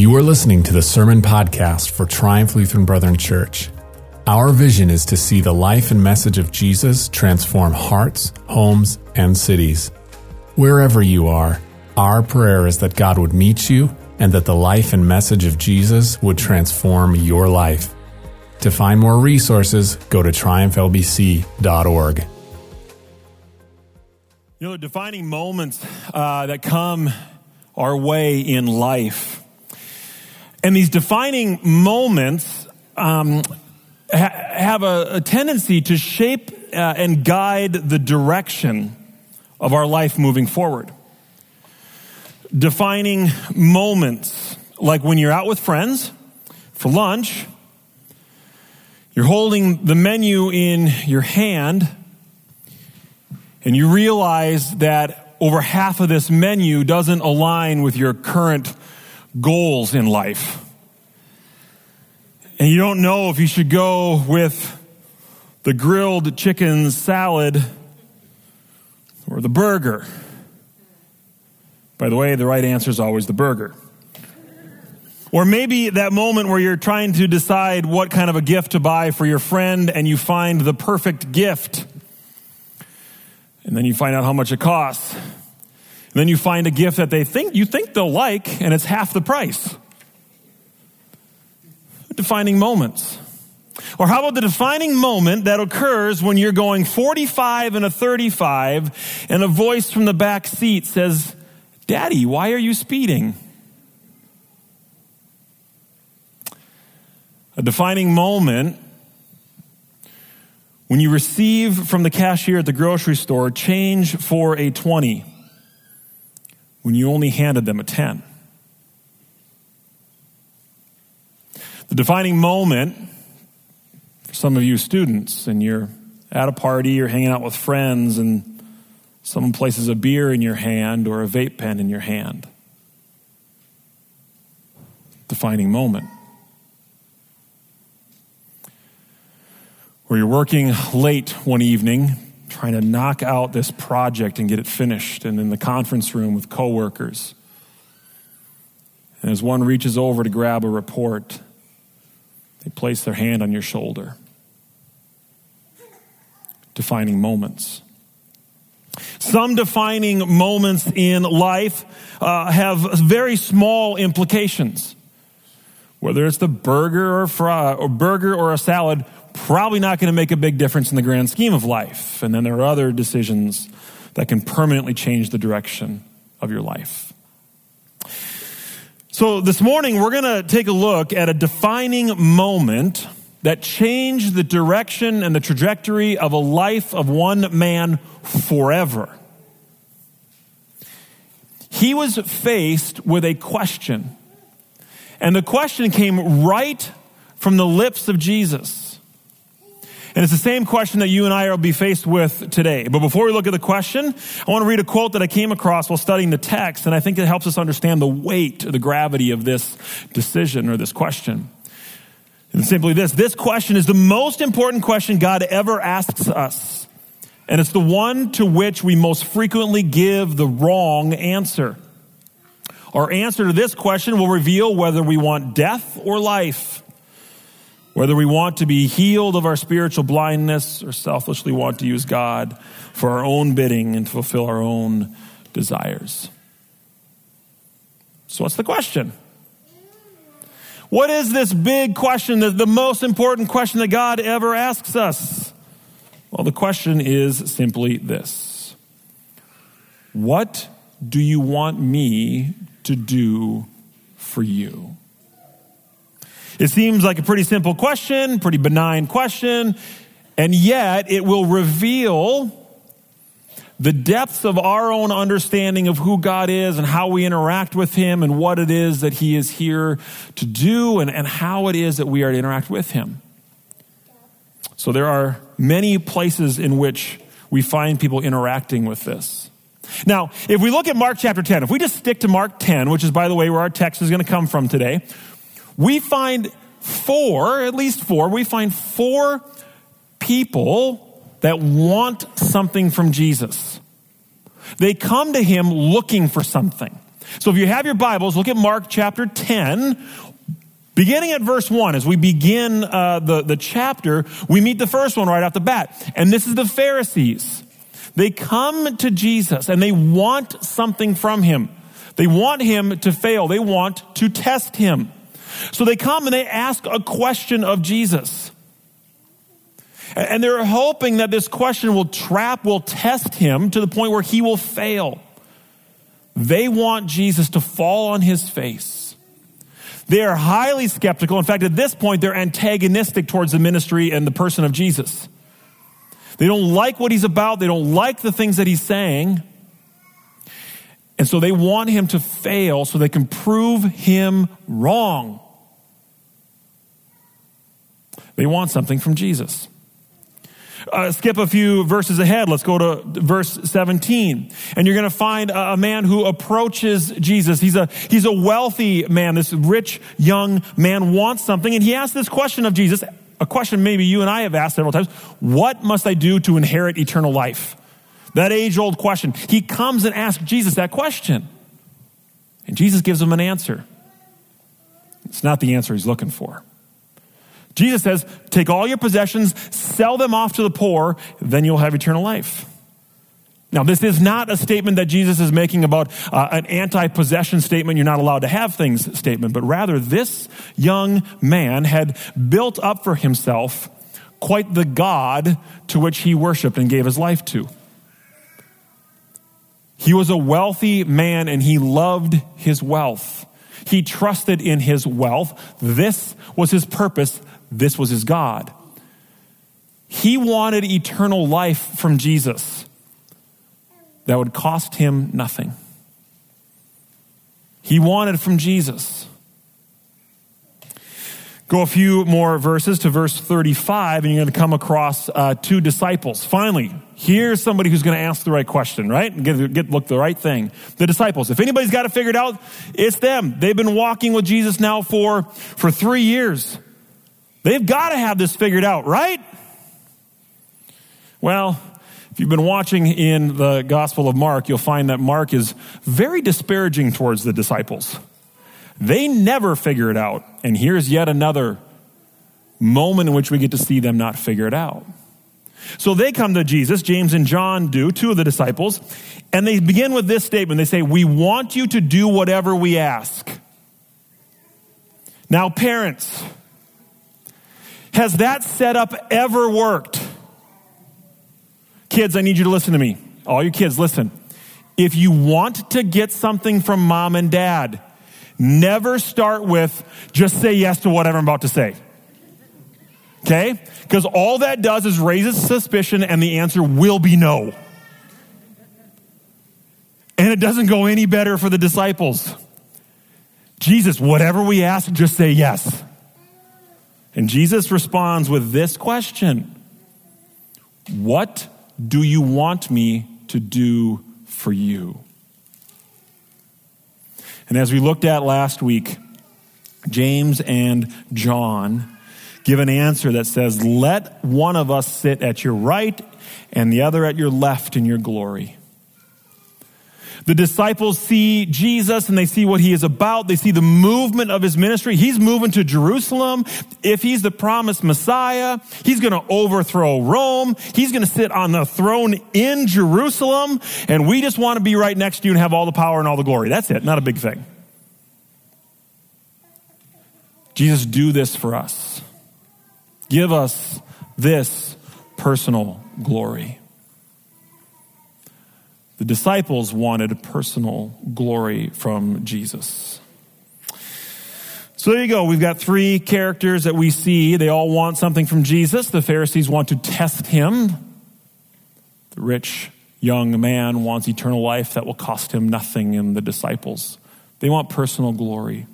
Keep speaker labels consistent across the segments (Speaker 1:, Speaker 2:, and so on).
Speaker 1: You are listening to the Sermon Podcast for Triumph Lutheran Brethren Church. Our vision is to see the life and message of Jesus transform hearts, homes, and cities. Wherever you are, our prayer is that God would meet you and that the life and message of Jesus would transform your life. To find more resources, go to triumphlbc.org.
Speaker 2: You know, defining moments uh, that come our way in life. And these defining moments um, ha- have a, a, tendency to shape uh, and guide the direction of our life moving forward. Defining moments, like when you're out with friends for lunch, you're holding the menu in your hand, and you realize that over half of this menu doesn't align with your current goals in life. And you don't know if you should go with the grilled chicken salad or the burger. By the way, the right answer is always the burger. Or maybe that moment where you're trying to decide what kind of a gift to buy for your friend and you find the perfect gift. And then you find out how much it costs. And then you find a gift that they think you think they'll like and it's half the price. Defining moments. Or how about the defining moment that occurs when you're going 45 and a 35 and a voice from the back seat says, Daddy, why are you speeding? A defining moment when you receive from the cashier at the grocery store change for a 20 when you only handed them a 10. The defining moment for some of you students, and you're at a party, you're hanging out with friends, and someone places a beer in your hand or a vape pen in your hand. Defining moment. Where you're working late one evening trying to knock out this project and get it finished, and in the conference room with coworkers. And as one reaches over to grab a report, they place their hand on your shoulder. Defining moments. Some defining moments in life uh, have very small implications. Whether it's the burger or, fry, or burger or a salad, probably not going to make a big difference in the grand scheme of life. And then there are other decisions that can permanently change the direction of your life. So this morning, we're going to take a look at a defining moment that changed the direction and the trajectory of a life of one man forever. He was faced with a question. And the question came right from the lips of Jesus. And it's the same question that you and I will be faced with today. But before we look at the question, I want to read a quote that I came across while studying the text, and I think it helps us understand the weight, the gravity of this decision or this question. And simply this this question is the most important question God ever asks us. And it's the one to which we most frequently give the wrong answer. Our answer to this question will reveal whether we want death or life whether we want to be healed of our spiritual blindness or selfishly want to use God for our own bidding and to fulfill our own desires. So, what's the question? What is this big question, the, the most important question that God ever asks us? Well, the question is simply this What do you want me to do for you? It seems like a pretty simple question, pretty benign question, and yet it will reveal the depths of our own understanding of who God is and how we interact with Him and what it is that He is here to do and, and how it is that we are to interact with Him. So there are many places in which we find people interacting with this. Now, if we look at Mark chapter 10, if we just stick to Mark 10, which is, by the way, where our text is going to come from today, we find four, at least four, we find four people that want something from Jesus. They come to him looking for something. So if you have your Bibles, look at Mark chapter 10. Beginning at verse 1, as we begin uh, the, the chapter, we meet the first one right off the bat. And this is the Pharisees. They come to Jesus and they want something from him. They want him to fail. They want to test him. So they come and they ask a question of Jesus. And they're hoping that this question will trap, will test him to the point where he will fail. They want Jesus to fall on his face. They are highly skeptical. In fact, at this point, they're antagonistic towards the ministry and the person of Jesus. They don't like what he's about, they don't like the things that he's saying. And so they want him to fail so they can prove him wrong. They want something from Jesus. Uh, skip a few verses ahead. Let's go to verse 17. And you're going to find a, a, man who approaches Jesus. He's a, he's a wealthy man. This rich young man wants something. And he asks this question of Jesus, a question maybe you and I have asked several times. What must I do to inherit eternal life? That age old question. He comes and asks Jesus that question. And Jesus gives him an answer. It's not the answer he's looking for. Jesus says, Take all your possessions, sell them off to the poor, then you'll have eternal life. Now, this is not a statement that Jesus is making about uh, an anti possession statement, you're not allowed to have things statement, but rather this young man had built up for himself quite the God to which he worshiped and gave his life to. He was a wealthy man and he loved his wealth. He trusted in his wealth. This was his purpose. This was his God. He wanted eternal life from Jesus that would cost him nothing. He wanted from Jesus. Go a few more verses to verse 35, and you're going to come across uh, two disciples. Finally, here's somebody who's going to ask the right question, right? And get, get look the right thing. The disciples. If anybody's got it figured out, it's them. They've been walking with Jesus now for, for three years. They've got to have this figured out, right? Well, if you've been watching in the Gospel of Mark, you'll find that Mark is very disparaging towards the disciples. They never figure it out. And here's yet another moment in which we get to see them not figure it out. So they come to Jesus, James and John do, two of the disciples, and they begin with this statement. They say, We want you to do whatever we ask. Now, parents, has that setup ever worked? Kids, I need you to listen to me. All you kids, listen. If you want to get something from mom and dad, never start with just say yes to whatever I'm about to say. Okay? Because all that does is raises suspicion and the answer will be no. And it doesn't go any better for the disciples. Jesus, whatever we ask, just say yes. And Jesus responds with this question What do you want me to do for you? And as we looked at last week, James and John give an answer that says, Let one of us sit at your right and the other at your left in your glory. The disciples see Jesus and they see what he is about. They see the movement of his ministry. He's moving to Jerusalem. If he's the promised Messiah, he's going to overthrow Rome. He's going to sit on the throne in Jerusalem. And we just want to be right next to you and have all the power and all the glory. That's it. Not a big thing. Jesus, do this for us. Give us this personal glory. The disciples wanted personal glory from Jesus. So there you go. We've got three characters that we see. They all want something from Jesus. The Pharisees want to test him. The rich young man wants eternal life that will cost him nothing and the disciples. They want personal glory.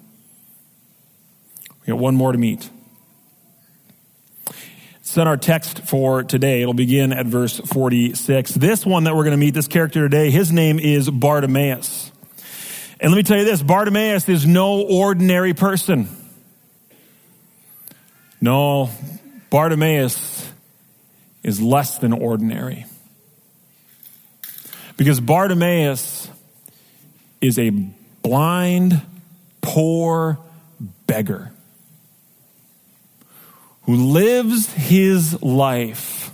Speaker 2: We got one more to meet. Set our text for today. It'll begin at verse 46. This one that we're going to meet, this character today, his name is Bartimaeus. And let me tell you this Bartimaeus is no ordinary person. No, Bartimaeus is less than ordinary. Because Bartimaeus is a blind, poor beggar who lives his life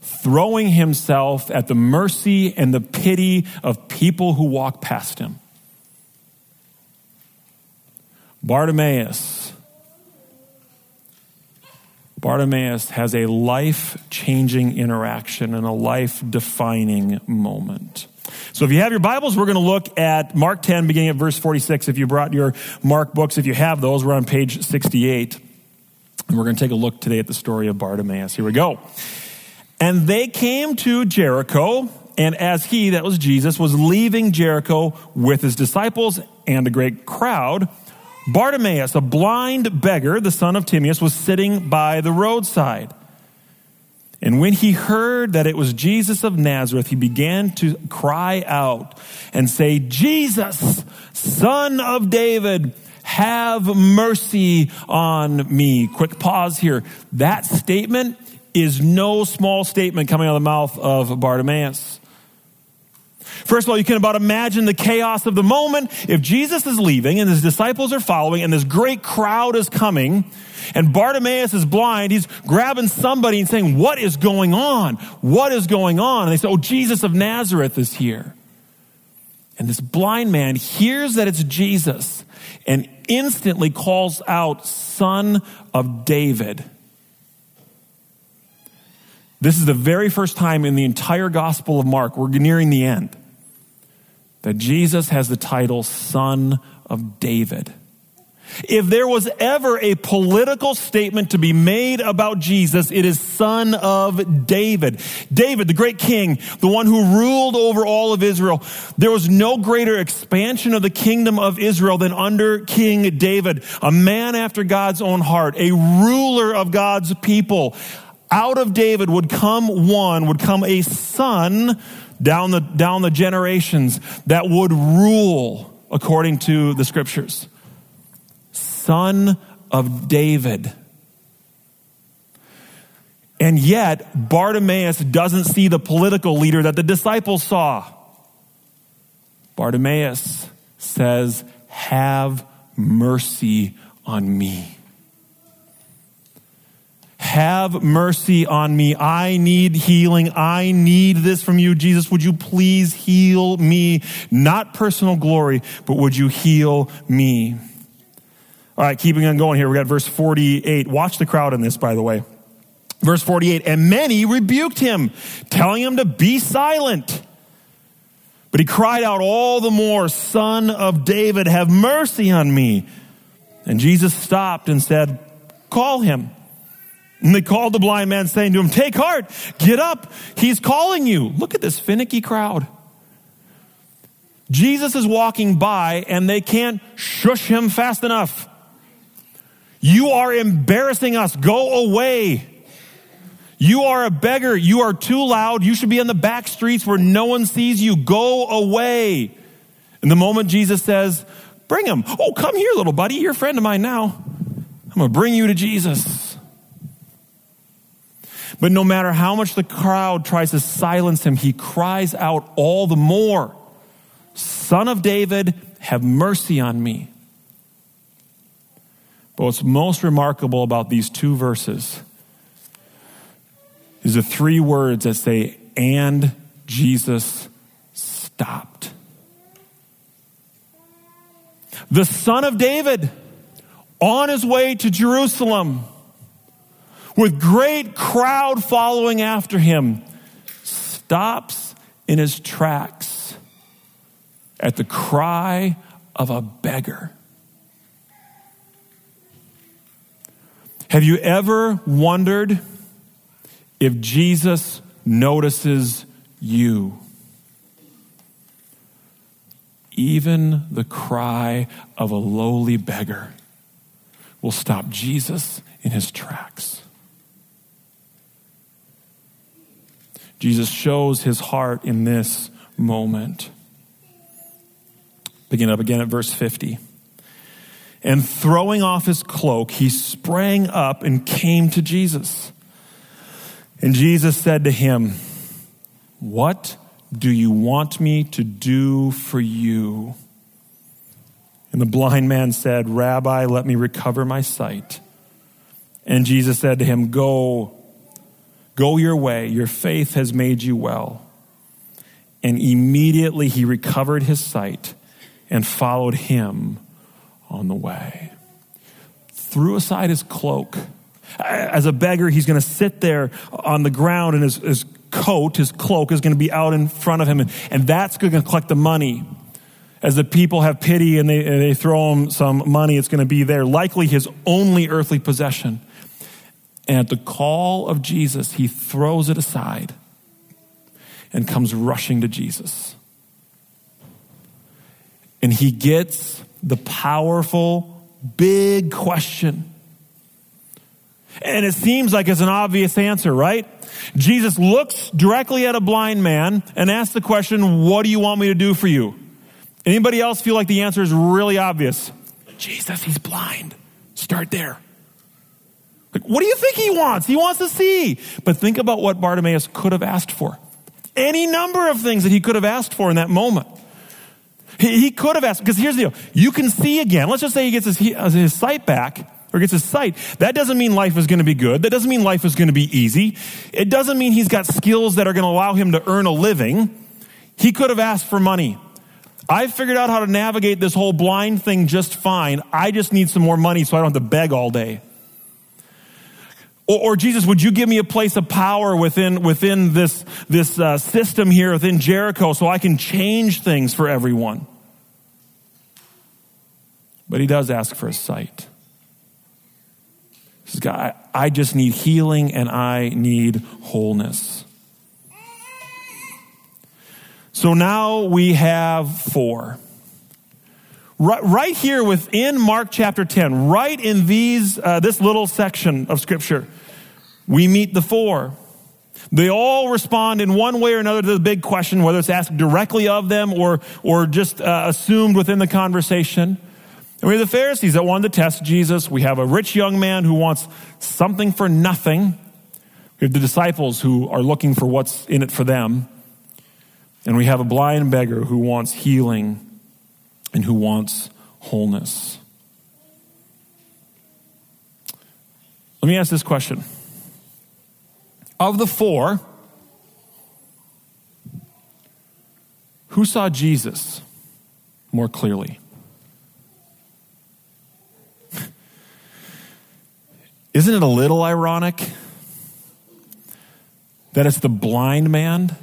Speaker 2: throwing himself at the mercy and the pity of people who walk past him. Bartimaeus. Bartimaeus has a life changing interaction and a life defining moment. So if you have your Bibles, we're going to look at Mark 10, beginning at verse 46. If you brought your Mark books, if you have those, we're on page 68. And we're going to take a look today at the story of Bartimaeus. Here we go. And they came to Jericho, and as he, that was Jesus, was leaving Jericho with his disciples and a great crowd, Bartimaeus, a blind beggar, the son of Timaeus, was sitting by the roadside. And when he heard that it was Jesus of Nazareth, he began to cry out and say, Jesus, son of David, have mercy on me. Quick pause here. That statement is no small statement coming out of the mouth of Bartimaeus. First of all, you can about imagine the chaos of the moment. If Jesus is leaving and his disciples are following and this great crowd is coming and Bartimaeus is blind, he's grabbing somebody and saying, what is going on? What is going on? And they say, oh, Jesus of Nazareth is here. And this blind man hears that it's Jesus and instantly calls out, son of David. This is the very first time in the entire Gospel of Mark, we're nearing the end, that Jesus has the title Son of David. If there was ever a political statement to be made about Jesus, it is son of David. David, the great king, the one who ruled over all of Israel. There was no greater expansion of the kingdom of Israel than under King David, a man after God's own heart, a ruler of God's people. Out of David would come one, would come a son down the, down the generations that would rule according to the scriptures son of David. And yet, Bartimaeus doesn't see the political leader that the disciples saw. Bartimaeus says, Have mercy on me. Have mercy on me. I need healing. I need this from you, Jesus. Would you please heal me? Not personal glory, but would you heal me? All right, keeping on going here, we got verse 48. Watch the crowd in this, by the way. Verse 48 And many rebuked him, telling him to be silent. But he cried out all the more, Son of David, have mercy on me. And Jesus stopped and said, Call him. And they called the blind man, saying to him, Take heart, get up, he's calling you. Look at this finicky crowd. Jesus is walking by and they can't shush him fast enough. You are embarrassing us. Go away. You are a beggar. You are too loud. You should be in the back streets where no one sees you. Go away. And the moment Jesus says, Bring him. Oh, come here, little buddy. You're a friend of mine now. I'm going to bring you to Jesus. But no matter how much the crowd tries to silence him, he cries out all the more Son of David, have mercy on me. But what's most remarkable about these two verses is the three words that say, and Jesus stopped. The son of David on his way to Jerusalem with great crowd following after him stops in his tracks at the cry of a beggar. Have you ever wondered if Jesus notices you? Even the cry of a lowly beggar will stop Jesus in his tracks. Jesus shows his heart in this moment. Begin up again at verse 50. And throwing off his cloak, he sprang up and came to Jesus. And Jesus said to him, What do you want me to do for you? And the blind man said, Rabbi, let me recover my sight. And Jesus said to him, Go, go your way. Your faith has made you well. And immediately he recovered his sight and followed him on the way. Threw aside his cloak. As a beggar, he's going to sit there on the ground and his, his coat, his cloak, is going to be out in front of him. And, and that's going to collect the money. As the people have pity and they, they throw him some money, it's going to be there, likely his only earthly possession. And at the call of Jesus, he throws it aside and comes rushing to Jesus. And he gets the powerful, big question. And it seems like it's an obvious answer, right? Jesus looks directly at a blind man and asks the question, What do you want me to do for you? Anybody else feel like the answer is really obvious? Jesus, he's blind. Start there. Like, what do you think he wants? He wants to see. But think about what Bartimaeus could have asked for. Any number of things that he could have asked for in that moment. He, he could have asked, because here's the deal. You can see again. Let's just say he gets his, his sight back or gets his sight. That doesn't mean life is going to be good. That doesn't mean life is going to be easy. It doesn't mean he's got skills that are going to allow him to earn a living. He could have asked for money. I figured out how to navigate this whole blind thing just fine. I just need some more money so I don't have to beg all day. Or, or Jesus, would you give me a place of power within, within this, this uh, system here within Jericho so I can change things for everyone? But he does ask for a sight. He says, God, I just need healing and I need wholeness. So now we have four. Right, right here within Mark chapter 10, right in these, uh, this little section of scripture, we meet the four. They all respond in one way or another to the big question, whether it's asked directly of them or, or just uh, assumed within the conversation. And we have the Pharisees that wanted to test Jesus. We have a rich young man who wants something for nothing. We have the disciples who are looking for what's in it for them. And we have a blind beggar who wants healing and who wants wholeness. Let me ask this question. Of the four, who saw Jesus more clearly? Isn't it a little ironic that it's the blind man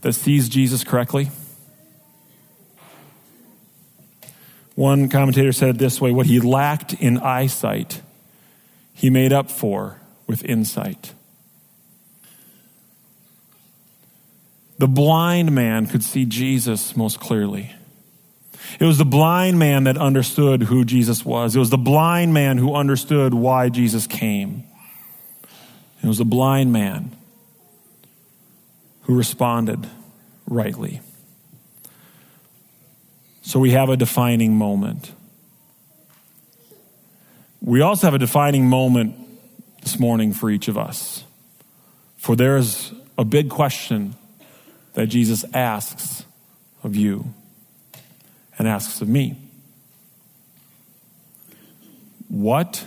Speaker 2: that sees Jesus correctly? One commentator said it this way what he lacked in eyesight, he made up for with insight. The blind man could see Jesus most clearly. It was the blind man that understood who Jesus was. It was the blind man who understood why Jesus came. It was the blind man who responded rightly. So we have a defining moment. We also have a defining moment this morning for each of us. For there is a big question that Jesus asks of you and asks of me. What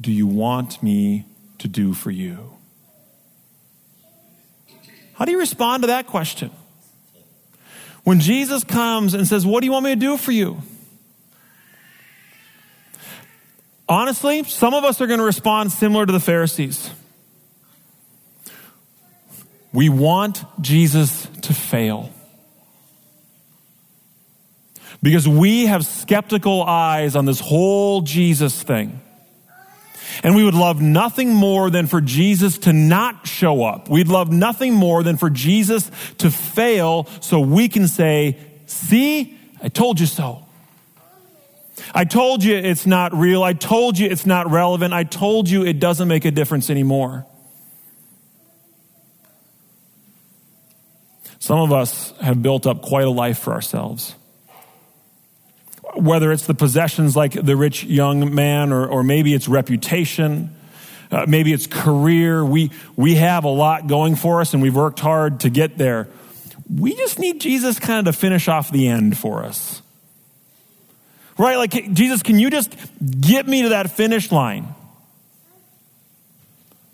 Speaker 2: do you want me to do for you? How do you respond to that question? When Jesus comes and says, What do you want me to do for you? Honestly, some of us are going to respond similar to the Pharisees. We want Jesus to fail. Because we have skeptical eyes on this whole Jesus thing. And we would love nothing more than for Jesus to not show up. We'd love nothing more than for Jesus to fail so we can say, See, I told you so. I told you it's not real. I told you it's not relevant. I told you it doesn't make a difference anymore. Some of us have built up quite a life for ourselves whether it's the possessions like the rich young man, or, or maybe it's reputation, uh, maybe it's career. We, we have a lot going for us and we've worked hard to get there. We just need Jesus kind of to finish off the end for us. Right? Like, Jesus, can you just get me to that finish line?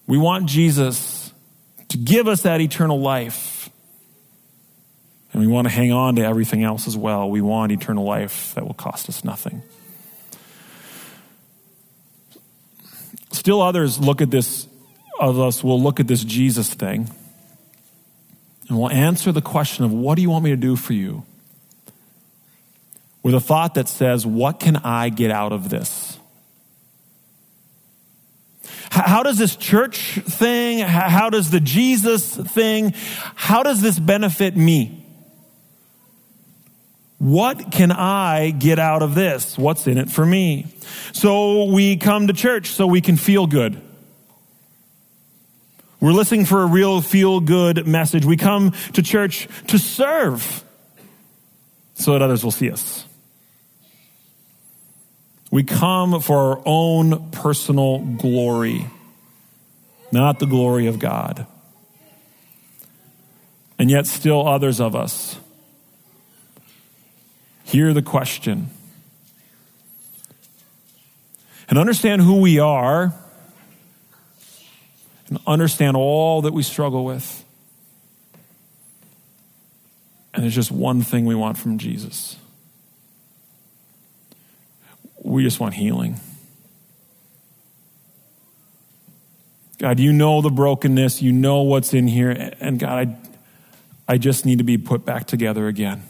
Speaker 2: We want Jesus to give us that eternal life. And we want to hang on to everything else as well. We want eternal life that will cost us nothing. Still, others look at this, of us will look at this Jesus thing and will answer the question of, What do you want me to do for you? with a thought that says, What can I get out of this? How does this church thing, how does the Jesus thing, how does this benefit me? What can I get out of this? What's in it for me? So we come to church so we can feel good. We're listening for a real feel good message. We come to church to serve so that others will see us. We come for our own personal glory, not the glory of God. And yet, still others of us hear the question and understand who we are and understand all that we struggle with. And there's just one thing we want from Jesus we just want healing. God, you know the brokenness, you know what's in here, and God, I, I just need to be put back together again.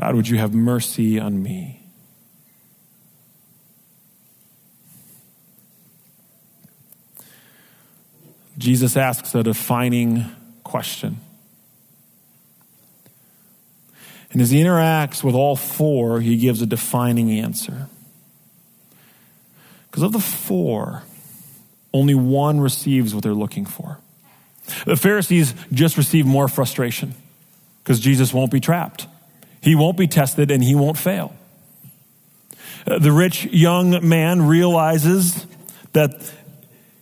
Speaker 2: God, would you have mercy on me? Jesus asks a defining question. And as he interacts with all four, he gives a defining answer. Because of the four, only one receives what they're looking for. The Pharisees just receive more frustration because Jesus won't be trapped. He won't be tested and he won't fail. Uh, the rich young man realizes that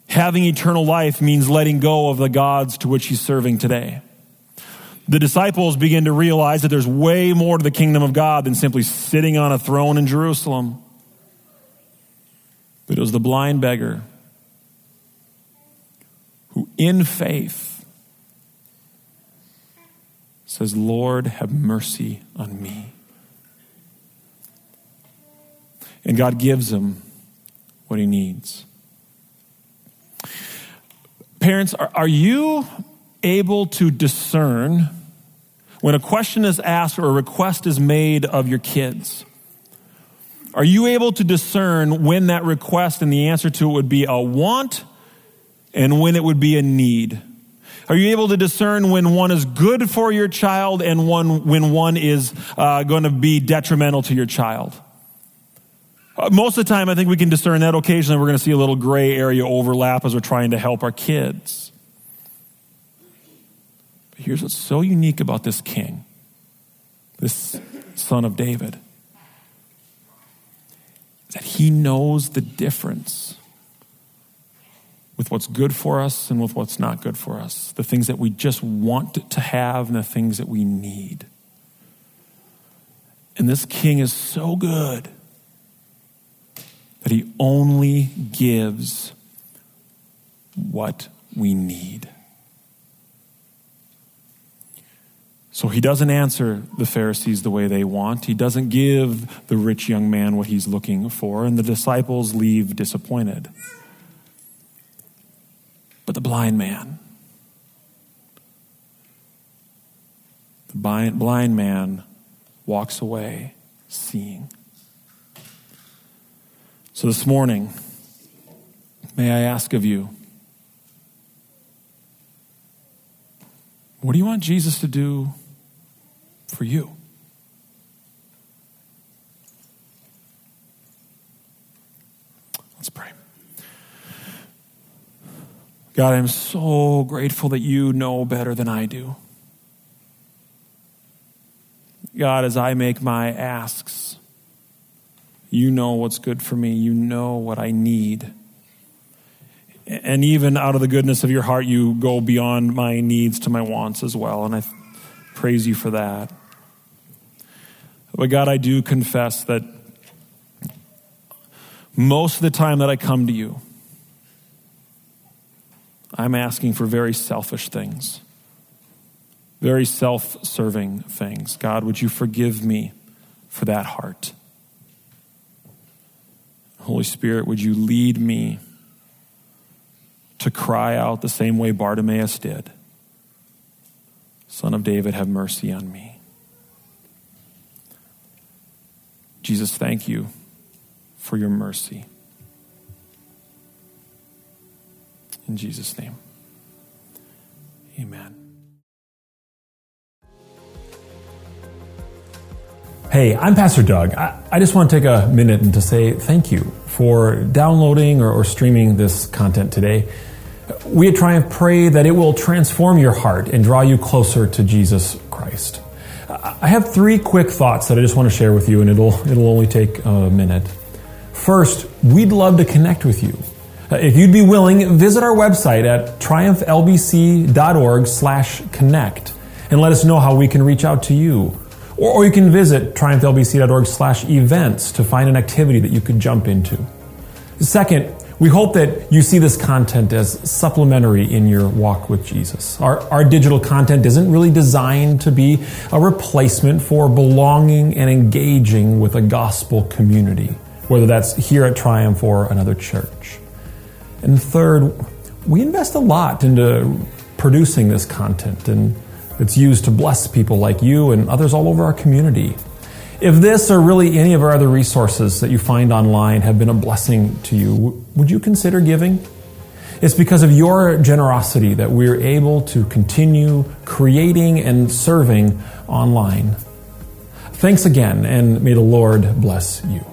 Speaker 2: having eternal life means letting go of the gods to which he's serving today the disciples begin to realize that there's way more to the kingdom of God than simply sitting on a throne in Jerusalem. But it was the blind beggar who, in faith, says, Lord, have mercy on me. And God gives him what he needs. Parents, are, are you able to discern when a question is asked or a request is made of your kids, are you able to discern when that request and the answer to it would be a want and when it would be a need? Are you able to discern when one is good for your child and one, when one is uh, going to be detrimental to your child? Uh, most of the time, I think we can discern that. Occasionally, we're going to see a little gray area overlap as we're trying to help our kids. But here's what's so unique about this king, this son of David, that he knows the difference with what's good for us and with what's not good for us, the things that we just want to have and the things that we need. And this king is so good that he only gives what we need. So he doesn't answer the Pharisees the way they want. He doesn't give the rich young man what he's looking for, and the disciples leave disappointed. But the blind man, the blind man walks away seeing. So this morning, may I ask of you, what do you want Jesus to do for you. Let's pray. God, I'm so grateful that you know better than I do. God, as I make my asks, you know what's good for me. You know what I need. And even out of the goodness of your heart, you go beyond my needs to my wants as well. And I praise you for that.
Speaker 3: But God, I do confess that most of the time that I come to you, I'm asking for very selfish things, very self serving things. God, would you forgive me for that heart? Holy Spirit, would you lead me to cry out the same way Bartimaeus did Son of David, have mercy on me. Jesus, thank you for your mercy. In Jesus' name, amen.
Speaker 2: Hey, I'm Pastor Doug. I, I, just want to take a minute and to say thank you for downloading or, or streaming this content today. We at Triumph pray that it will transform your heart and draw you closer to Jesus Christ. I have three quick thoughts that I just want to share with you, and it'll, it'll only take a minute. First, we'd love to connect with you. Uh, if you'd be willing, visit our website at triumphlbc.org slash connect and let us know how we can reach out to you. Or, or you can visit triumphlbc.org slash events to find an activity that you could jump into. Second, we hope that you see this content as supplementary in your walk with Jesus. Our, our digital content isn't really designed to be a replacement for belonging and engaging with a gospel community, whether that's here at Triumph or another church. And third, we invest a lot into producing this content, and it's used to bless people like you and others all over our community. If this or really any of our other resources that you find online have been a blessing to you, would you consider giving? It's because of your generosity that we're able to continue creating and serving online. Thanks again, and may the Lord bless you.